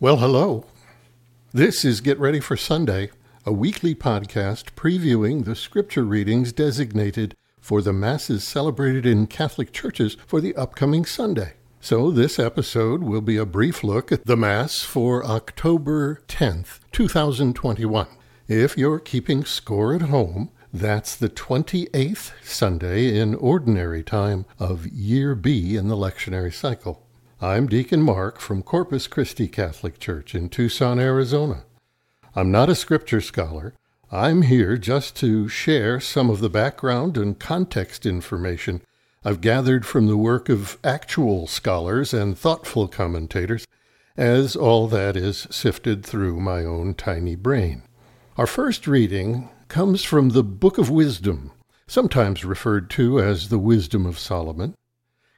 Well, hello. This is Get Ready for Sunday, a weekly podcast previewing the scripture readings designated for the Masses celebrated in Catholic churches for the upcoming Sunday. So, this episode will be a brief look at the Mass for October 10th, 2021. If you're keeping score at home, that's the 28th Sunday in Ordinary Time of Year B in the lectionary cycle. I'm Deacon Mark from Corpus Christi Catholic Church in Tucson, Arizona. I'm not a scripture scholar. I'm here just to share some of the background and context information I've gathered from the work of actual scholars and thoughtful commentators, as all that is sifted through my own tiny brain. Our first reading comes from the Book of Wisdom, sometimes referred to as the Wisdom of Solomon.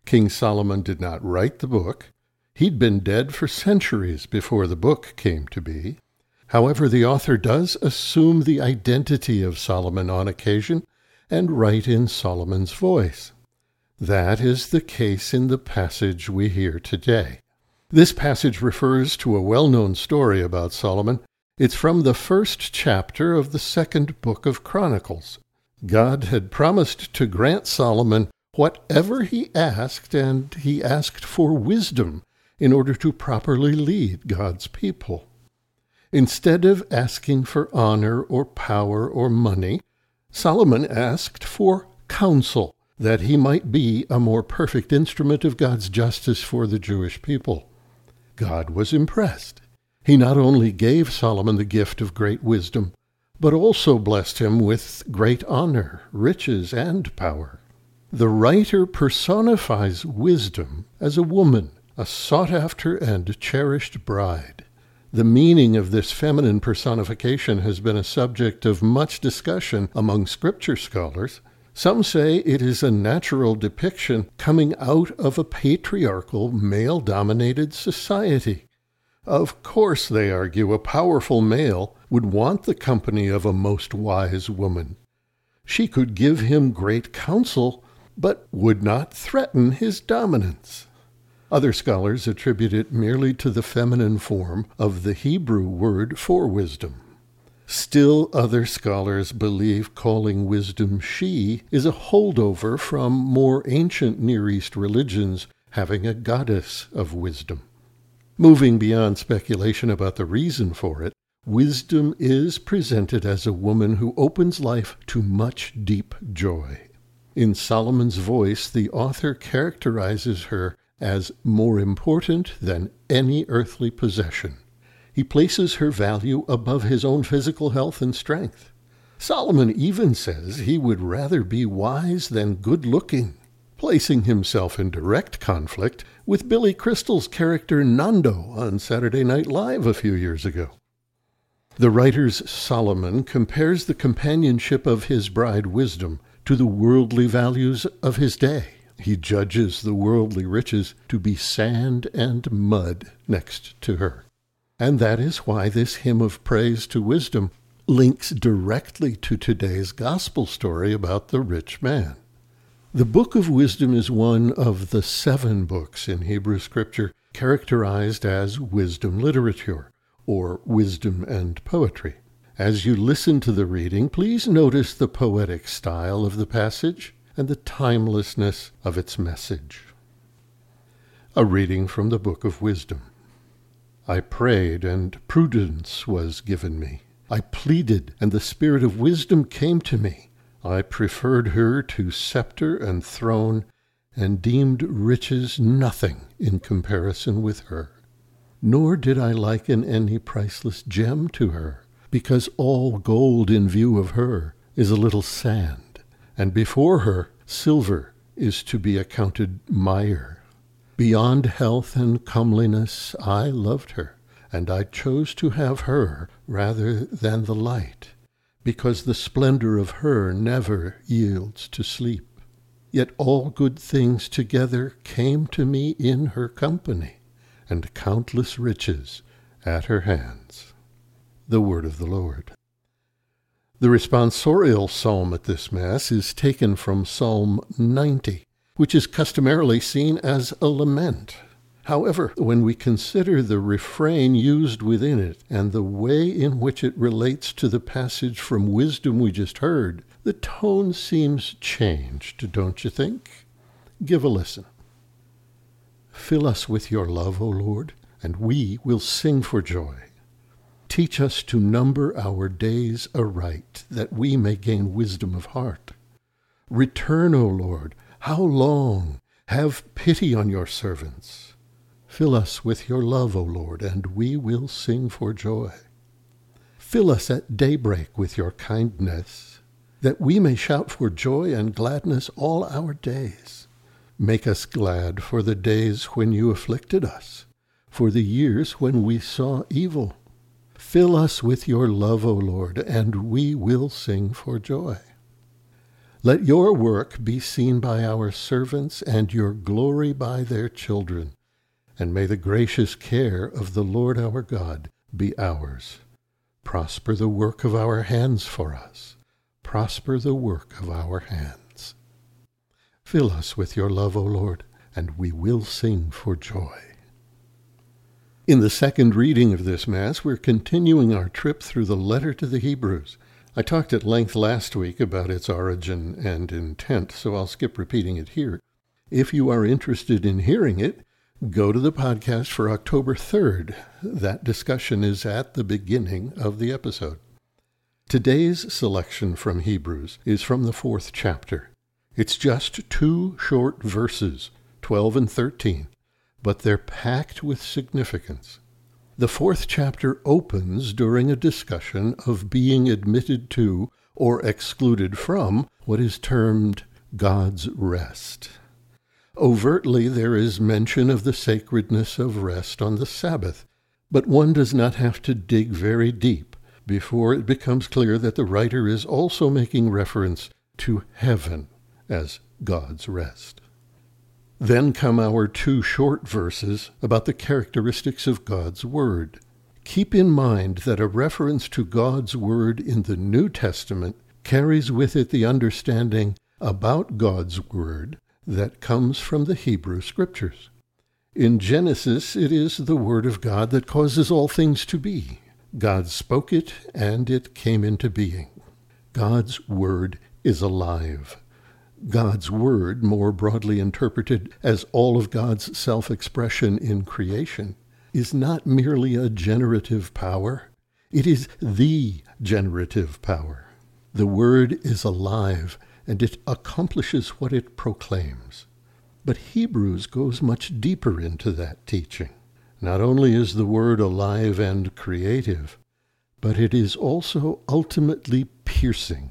King Solomon did not write the book. He'd been dead for centuries before the book came to be. However, the author does assume the identity of Solomon on occasion and write in Solomon's voice. That is the case in the passage we hear today. This passage refers to a well known story about Solomon. It's from the first chapter of the second book of Chronicles. God had promised to grant Solomon whatever he asked, and he asked for wisdom in order to properly lead God's people. Instead of asking for honor or power or money, Solomon asked for counsel, that he might be a more perfect instrument of God's justice for the Jewish people. God was impressed. He not only gave Solomon the gift of great wisdom, but also blessed him with great honor, riches, and power. The writer personifies wisdom as a woman, a sought after and cherished bride. The meaning of this feminine personification has been a subject of much discussion among scripture scholars. Some say it is a natural depiction coming out of a patriarchal, male dominated society. Of course, they argue, a powerful male would want the company of a most wise woman. She could give him great counsel but would not threaten his dominance. Other scholars attribute it merely to the feminine form of the Hebrew word for wisdom. Still, other scholars believe calling wisdom she is a holdover from more ancient Near East religions having a goddess of wisdom. Moving beyond speculation about the reason for it, wisdom is presented as a woman who opens life to much deep joy. In Solomon's voice, the author characterizes her as more important than any earthly possession. He places her value above his own physical health and strength. Solomon even says he would rather be wise than good looking, placing himself in direct conflict with Billy Crystal's character Nando on Saturday Night Live a few years ago. The writer's Solomon compares the companionship of his bride Wisdom to the worldly values of his day. He judges the worldly riches to be sand and mud next to her. And that is why this hymn of praise to wisdom links directly to today's gospel story about the rich man. The Book of Wisdom is one of the seven books in Hebrew Scripture characterized as wisdom literature, or wisdom and poetry. As you listen to the reading, please notice the poetic style of the passage and the timelessness of its message. A reading from the Book of Wisdom. I prayed, and prudence was given me. I pleaded, and the spirit of wisdom came to me. I preferred her to scepter and throne, and deemed riches nothing in comparison with her. Nor did I liken any priceless gem to her because all gold in view of her is a little sand, and before her silver is to be accounted mire. Beyond health and comeliness, I loved her, and I chose to have her rather than the light, because the splendor of her never yields to sleep. Yet all good things together came to me in her company, and countless riches at her hands the word of the Lord. The responsorial psalm at this Mass is taken from Psalm 90, which is customarily seen as a lament. However, when we consider the refrain used within it and the way in which it relates to the passage from wisdom we just heard, the tone seems changed, don't you think? Give a listen. Fill us with your love, O Lord, and we will sing for joy. Teach us to number our days aright, that we may gain wisdom of heart. Return, O Lord, how long? Have pity on your servants. Fill us with your love, O Lord, and we will sing for joy. Fill us at daybreak with your kindness, that we may shout for joy and gladness all our days. Make us glad for the days when you afflicted us, for the years when we saw evil. Fill us with your love, O Lord, and we will sing for joy. Let your work be seen by our servants, and your glory by their children. And may the gracious care of the Lord our God be ours. Prosper the work of our hands for us. Prosper the work of our hands. Fill us with your love, O Lord, and we will sing for joy. In the second reading of this Mass, we're continuing our trip through the letter to the Hebrews. I talked at length last week about its origin and intent, so I'll skip repeating it here. If you are interested in hearing it, go to the podcast for October 3rd. That discussion is at the beginning of the episode. Today's selection from Hebrews is from the fourth chapter. It's just two short verses, 12 and 13, but they're packed with significance. The fourth chapter opens during a discussion of being admitted to or excluded from what is termed God's rest. Overtly, there is mention of the sacredness of rest on the Sabbath, but one does not have to dig very deep before it becomes clear that the writer is also making reference to heaven as God's rest. Then come our two short verses about the characteristics of God's Word. Keep in mind that a reference to God's Word in the New Testament carries with it the understanding about God's Word that comes from the Hebrew Scriptures. In Genesis, it is the Word of God that causes all things to be. God spoke it, and it came into being. God's Word is alive. God's Word, more broadly interpreted as all of God's self expression in creation, is not merely a generative power, it is the generative power. The Word is alive and it accomplishes what it proclaims. But Hebrews goes much deeper into that teaching. Not only is the Word alive and creative, but it is also ultimately piercing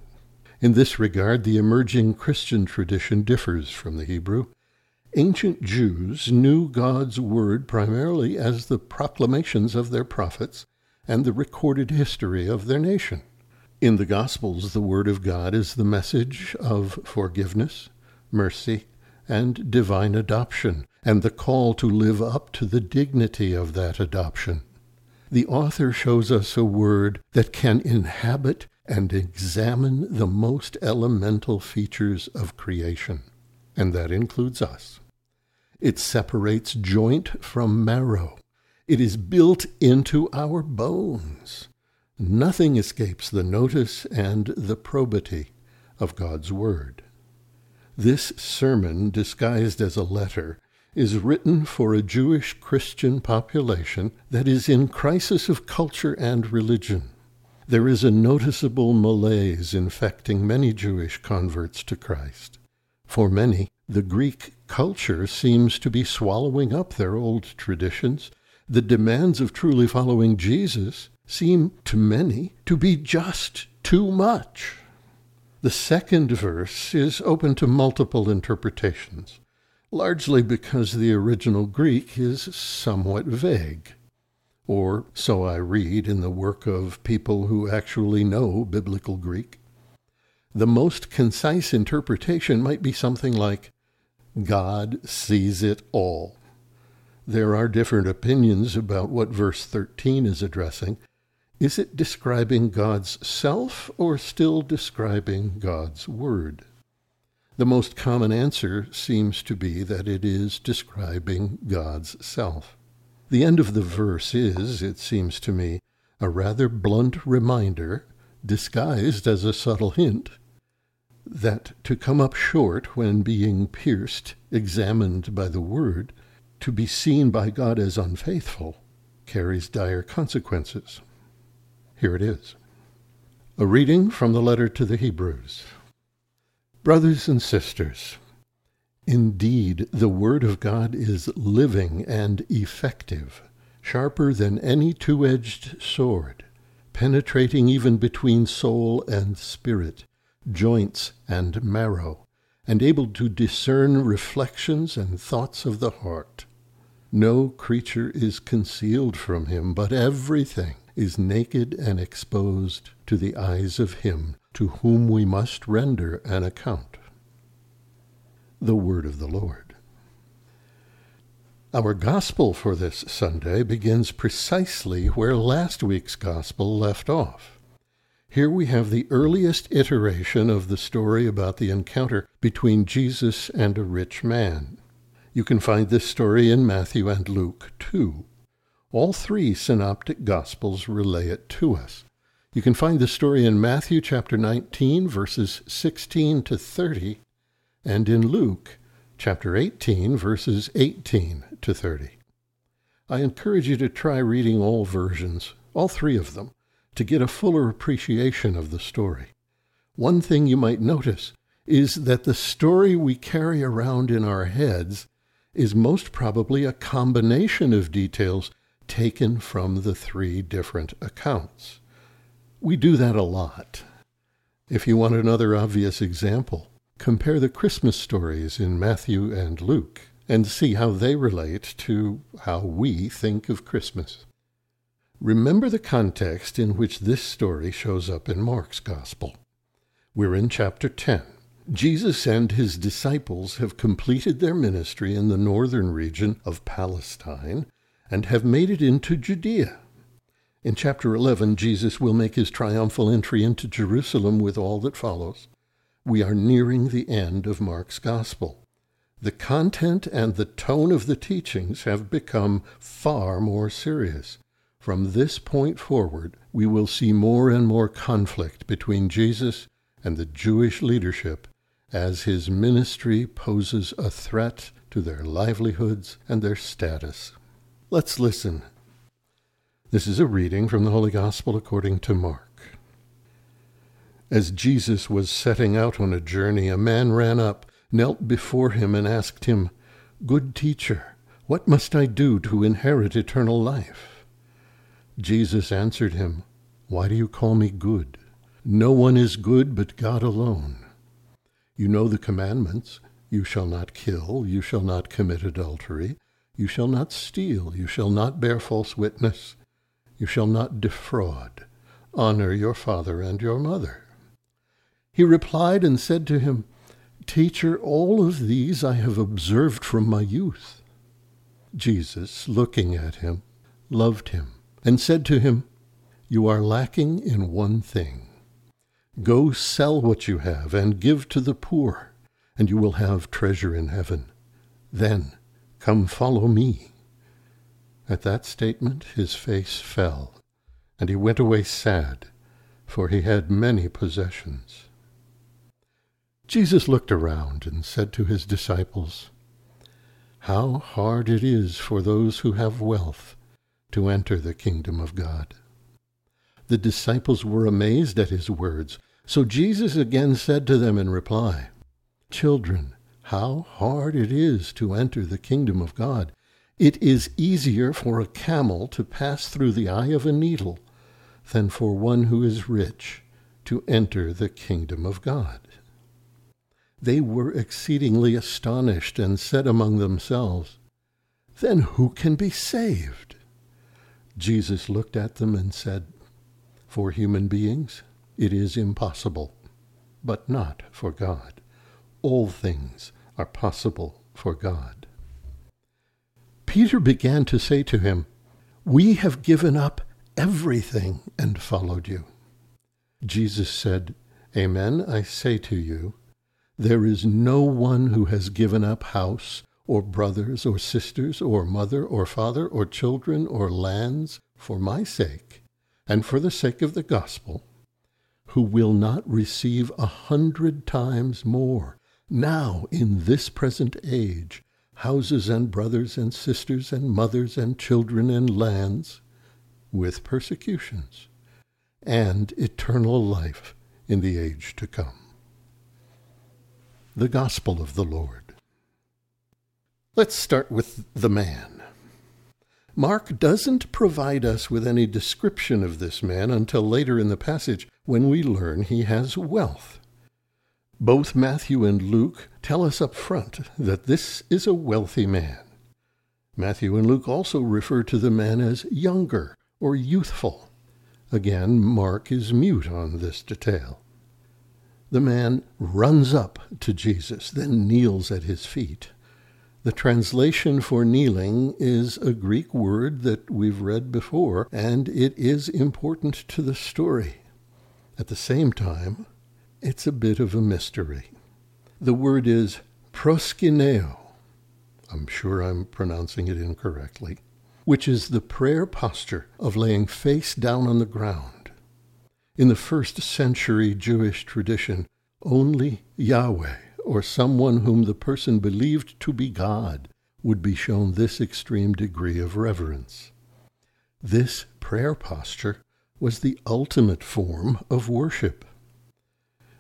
in this regard, the emerging Christian tradition differs from the Hebrew. Ancient Jews knew God's Word primarily as the proclamations of their prophets and the recorded history of their nation. In the Gospels, the Word of God is the message of forgiveness, mercy, and divine adoption, and the call to live up to the dignity of that adoption. The author shows us a word that can inhabit and examine the most elemental features of creation, and that includes us. It separates joint from marrow. It is built into our bones. Nothing escapes the notice and the probity of God's Word. This sermon, disguised as a letter, is written for a Jewish Christian population that is in crisis of culture and religion. There is a noticeable malaise infecting many Jewish converts to Christ. For many, the Greek culture seems to be swallowing up their old traditions. The demands of truly following Jesus seem to many to be just too much. The second verse is open to multiple interpretations, largely because the original Greek is somewhat vague or so I read in the work of people who actually know Biblical Greek. The most concise interpretation might be something like, God sees it all. There are different opinions about what verse 13 is addressing. Is it describing God's self or still describing God's Word? The most common answer seems to be that it is describing God's self. The end of the verse is, it seems to me, a rather blunt reminder, disguised as a subtle hint, that to come up short when being pierced, examined by the Word, to be seen by God as unfaithful, carries dire consequences. Here it is. A reading from the letter to the Hebrews. Brothers and sisters, indeed the Word of God is living and effective, sharper than any two edged sword, penetrating even between soul and spirit, joints and marrow, and able to discern reflections and thoughts of the heart. No creature is concealed from him, but everything is naked and exposed to the eyes of him to whom we must render an account. The Word of the Lord. Our Gospel for this Sunday begins precisely where last week's Gospel left off. Here we have the earliest iteration of the story about the encounter between Jesus and a rich man. You can find this story in Matthew and Luke too. All three synoptic Gospels relay it to us. You can find the story in Matthew chapter 19, verses 16 to 30, and in Luke chapter 18, verses 18 to 30. I encourage you to try reading all versions, all three of them, to get a fuller appreciation of the story. One thing you might notice is that the story we carry around in our heads is most probably a combination of details taken from the three different accounts. We do that a lot. If you want another obvious example, compare the Christmas stories in Matthew and Luke and see how they relate to how we think of Christmas. Remember the context in which this story shows up in Mark's Gospel. We're in chapter 10. Jesus and his disciples have completed their ministry in the northern region of Palestine and have made it into Judea. In chapter 11, Jesus will make his triumphal entry into Jerusalem with all that follows. We are nearing the end of Mark's Gospel. The content and the tone of the teachings have become far more serious. From this point forward, we will see more and more conflict between Jesus and the Jewish leadership as his ministry poses a threat to their livelihoods and their status. Let's listen this is a reading from the Holy Gospel according to Mark. As Jesus was setting out on a journey, a man ran up, knelt before him, and asked him, Good teacher, what must I do to inherit eternal life? Jesus answered him, Why do you call me good? No one is good but God alone. You know the commandments you shall not kill, you shall not commit adultery, you shall not steal, you shall not bear false witness. You shall not defraud. Honor your father and your mother. He replied and said to him, Teacher, all of these I have observed from my youth. Jesus, looking at him, loved him, and said to him, You are lacking in one thing. Go sell what you have and give to the poor, and you will have treasure in heaven. Then come follow me. At that statement his face fell, and he went away sad, for he had many possessions. Jesus looked around and said to his disciples, How hard it is for those who have wealth to enter the kingdom of God. The disciples were amazed at his words, so Jesus again said to them in reply, Children, how hard it is to enter the kingdom of God. It is easier for a camel to pass through the eye of a needle than for one who is rich to enter the kingdom of God. They were exceedingly astonished and said among themselves, Then who can be saved? Jesus looked at them and said, For human beings it is impossible, but not for God. All things are possible for God. Peter began to say to him, We have given up everything and followed you. Jesus said, Amen, I say to you, There is no one who has given up house, or brothers, or sisters, or mother, or father, or children, or lands, for my sake, and for the sake of the gospel, who will not receive a hundred times more, now in this present age, houses and brothers and sisters and mothers and children and lands, with persecutions, and eternal life in the age to come. The Gospel of the Lord. Let's start with the man. Mark doesn't provide us with any description of this man until later in the passage when we learn he has wealth. Both Matthew and Luke tell us up front that this is a wealthy man. Matthew and Luke also refer to the man as younger or youthful. Again, Mark is mute on this detail. The man runs up to Jesus, then kneels at his feet. The translation for kneeling is a Greek word that we've read before, and it is important to the story. At the same time, it's a bit of a mystery. The word is proskuneo. I'm sure I'm pronouncing it incorrectly, which is the prayer posture of laying face down on the ground. In the first century Jewish tradition, only Yahweh, or someone whom the person believed to be God, would be shown this extreme degree of reverence. This prayer posture was the ultimate form of worship.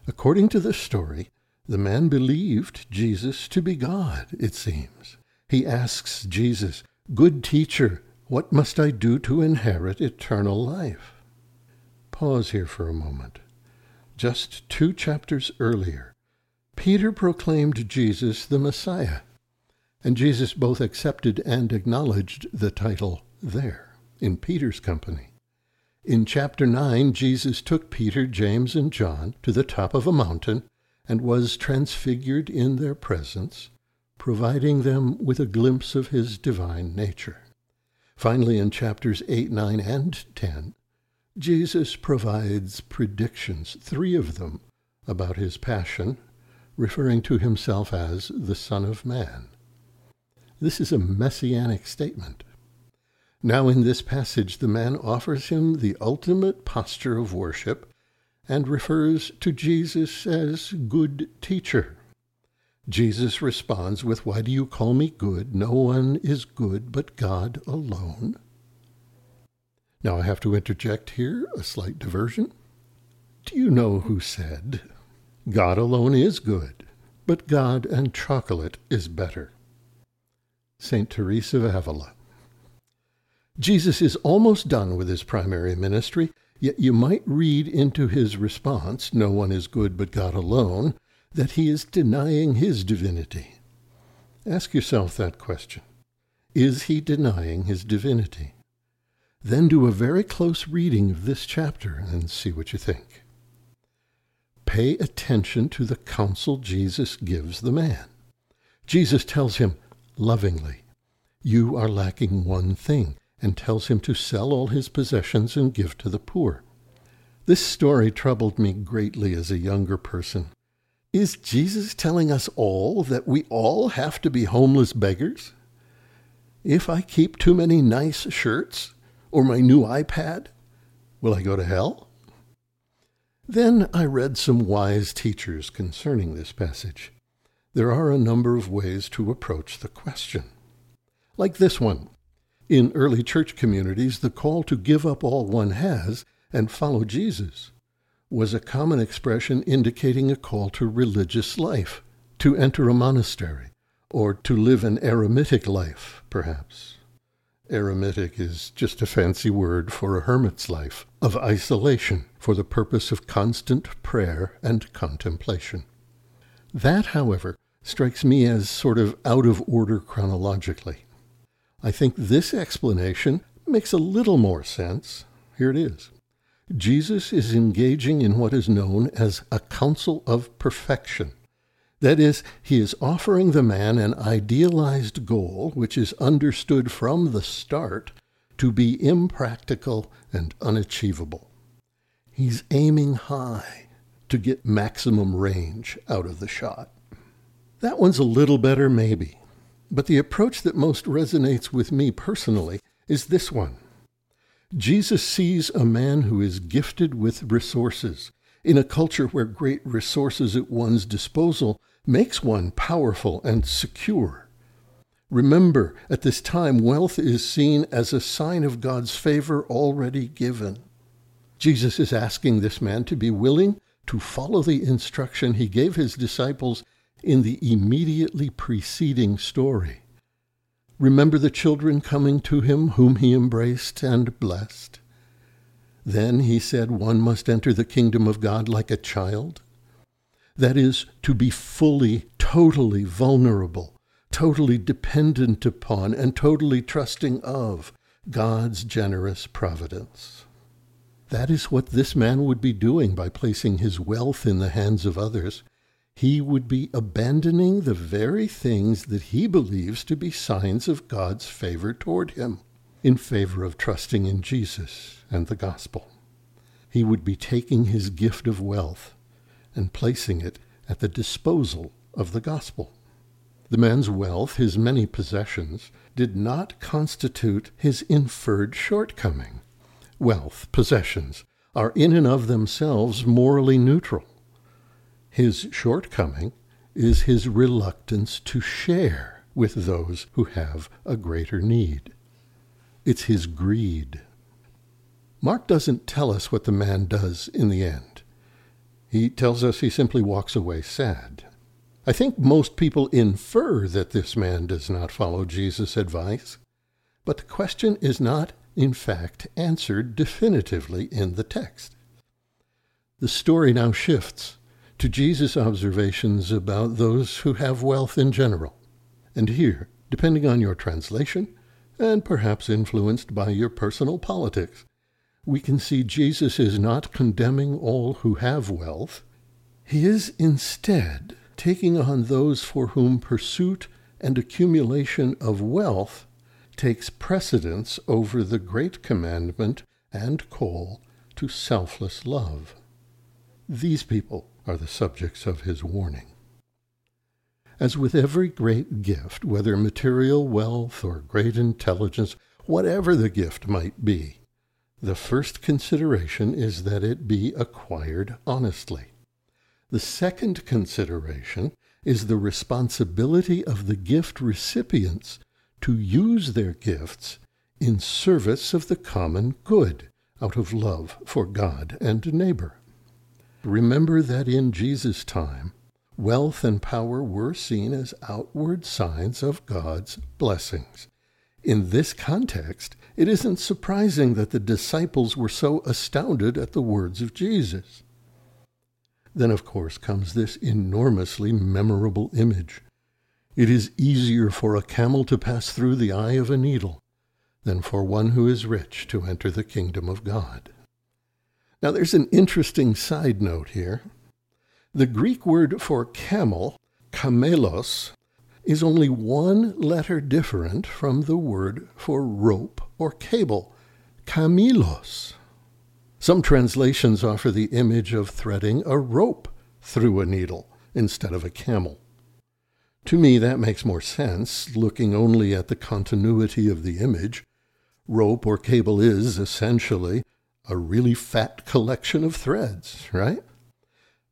According to the story, the man believed Jesus to be God, it seems. He asks Jesus, Good teacher, what must I do to inherit eternal life? Pause here for a moment. Just two chapters earlier, Peter proclaimed Jesus the Messiah, and Jesus both accepted and acknowledged the title there, in Peter's company. In chapter 9, Jesus took Peter, James, and John to the top of a mountain and was transfigured in their presence, providing them with a glimpse of his divine nature. Finally, in chapters 8, 9, and 10, Jesus provides predictions, three of them, about his passion, referring to himself as the Son of Man. This is a messianic statement. Now, in this passage, the man offers him the ultimate posture of worship and refers to Jesus as good teacher. Jesus responds with, Why do you call me good? No one is good but God alone. Now, I have to interject here a slight diversion. Do you know who said, God alone is good, but God and chocolate is better? St. Teresa of Avila. Jesus is almost done with his primary ministry, yet you might read into his response, No one is good but God alone, that he is denying his divinity. Ask yourself that question. Is he denying his divinity? Then do a very close reading of this chapter and see what you think. Pay attention to the counsel Jesus gives the man. Jesus tells him lovingly, You are lacking one thing and tells him to sell all his possessions and give to the poor. This story troubled me greatly as a younger person. Is Jesus telling us all that we all have to be homeless beggars? If I keep too many nice shirts or my new iPad, will I go to hell? Then I read some wise teachers concerning this passage. There are a number of ways to approach the question. Like this one in early church communities, the call to give up all one has and follow Jesus was a common expression indicating a call to religious life, to enter a monastery, or to live an eremitic life, perhaps. Eremitic is just a fancy word for a hermit's life of isolation for the purpose of constant prayer and contemplation. That, however, strikes me as sort of out of order chronologically. I think this explanation makes a little more sense. Here it is. Jesus is engaging in what is known as a counsel of perfection. That is, he is offering the man an idealized goal which is understood from the start to be impractical and unachievable. He's aiming high, to get maximum range out of the shot. That one's a little better, maybe. But the approach that most resonates with me personally is this one. Jesus sees a man who is gifted with resources in a culture where great resources at one's disposal makes one powerful and secure. Remember, at this time, wealth is seen as a sign of God's favor already given. Jesus is asking this man to be willing to follow the instruction he gave his disciples in the immediately preceding story. Remember the children coming to him, whom he embraced and blessed. Then he said one must enter the kingdom of God like a child. That is, to be fully, totally vulnerable, totally dependent upon, and totally trusting of God's generous providence. That is what this man would be doing by placing his wealth in the hands of others he would be abandoning the very things that he believes to be signs of God's favor toward him in favor of trusting in Jesus and the gospel. He would be taking his gift of wealth and placing it at the disposal of the gospel. The man's wealth, his many possessions, did not constitute his inferred shortcoming. Wealth, possessions, are in and of themselves morally neutral. His shortcoming is his reluctance to share with those who have a greater need. It's his greed. Mark doesn't tell us what the man does in the end. He tells us he simply walks away sad. I think most people infer that this man does not follow Jesus' advice, but the question is not, in fact, answered definitively in the text. The story now shifts to Jesus' observations about those who have wealth in general. And here, depending on your translation, and perhaps influenced by your personal politics, we can see Jesus is not condemning all who have wealth. He is instead taking on those for whom pursuit and accumulation of wealth takes precedence over the great commandment and call to selfless love. These people are the subjects of his warning. As with every great gift, whether material wealth or great intelligence, whatever the gift might be, the first consideration is that it be acquired honestly. The second consideration is the responsibility of the gift recipients to use their gifts in service of the common good out of love for God and neighbor. Remember that in Jesus' time, wealth and power were seen as outward signs of God's blessings. In this context, it isn't surprising that the disciples were so astounded at the words of Jesus. Then, of course, comes this enormously memorable image. It is easier for a camel to pass through the eye of a needle than for one who is rich to enter the kingdom of God. Now, there's an interesting side note here. The Greek word for camel, kamelos, is only one letter different from the word for rope or cable, kamilos. Some translations offer the image of threading a rope through a needle instead of a camel. To me, that makes more sense, looking only at the continuity of the image. Rope or cable is, essentially, a really fat collection of threads, right?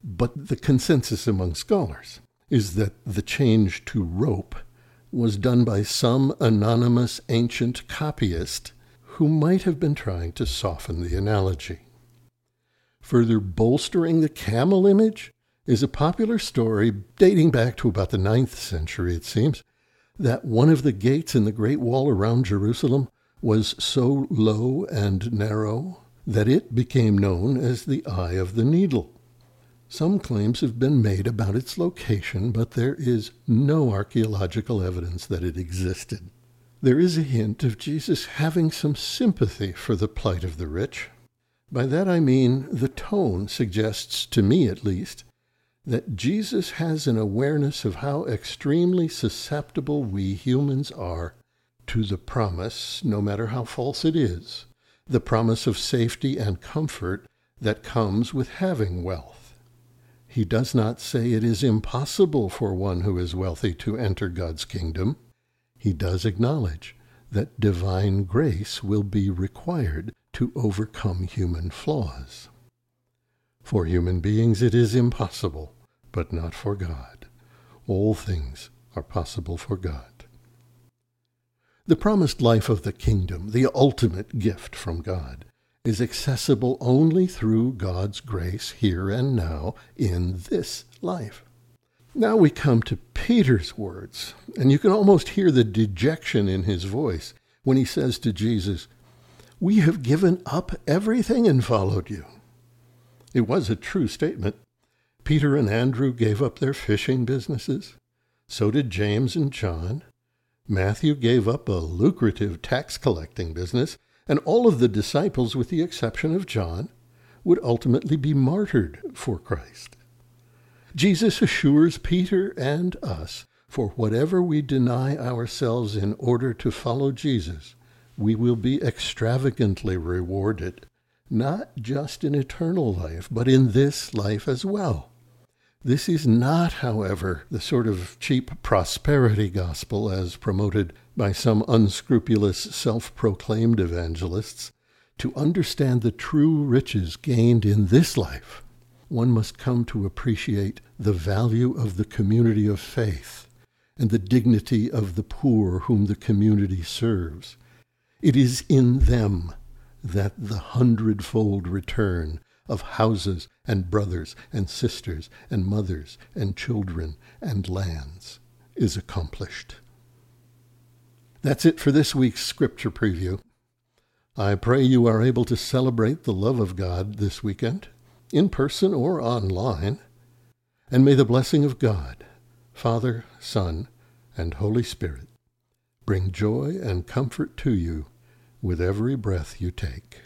But the consensus among scholars is that the change to rope was done by some anonymous ancient copyist who might have been trying to soften the analogy. Further bolstering the camel image is a popular story dating back to about the ninth century, it seems, that one of the gates in the Great Wall around Jerusalem was so low and narrow that it became known as the Eye of the Needle. Some claims have been made about its location, but there is no archaeological evidence that it existed. There is a hint of Jesus having some sympathy for the plight of the rich. By that I mean the tone suggests, to me at least, that Jesus has an awareness of how extremely susceptible we humans are to the promise, no matter how false it is, the promise of safety and comfort that comes with having wealth. He does not say it is impossible for one who is wealthy to enter God's kingdom. He does acknowledge that divine grace will be required to overcome human flaws. For human beings it is impossible, but not for God. All things are possible for God. The promised life of the kingdom, the ultimate gift from God, is accessible only through God's grace here and now in this life. Now we come to Peter's words, and you can almost hear the dejection in his voice when he says to Jesus, We have given up everything and followed you. It was a true statement. Peter and Andrew gave up their fishing businesses. So did James and John. Matthew gave up a lucrative tax collecting business, and all of the disciples, with the exception of John, would ultimately be martyred for Christ. Jesus assures Peter and us, for whatever we deny ourselves in order to follow Jesus, we will be extravagantly rewarded, not just in eternal life, but in this life as well. This is not, however, the sort of cheap prosperity gospel as promoted by some unscrupulous self proclaimed evangelists. To understand the true riches gained in this life, one must come to appreciate the value of the community of faith and the dignity of the poor whom the community serves. It is in them that the hundredfold return of houses and brothers and sisters and mothers and children and lands is accomplished. That's it for this week's scripture preview. I pray you are able to celebrate the love of God this weekend in person or online. And may the blessing of God, Father, Son, and Holy Spirit bring joy and comfort to you with every breath you take.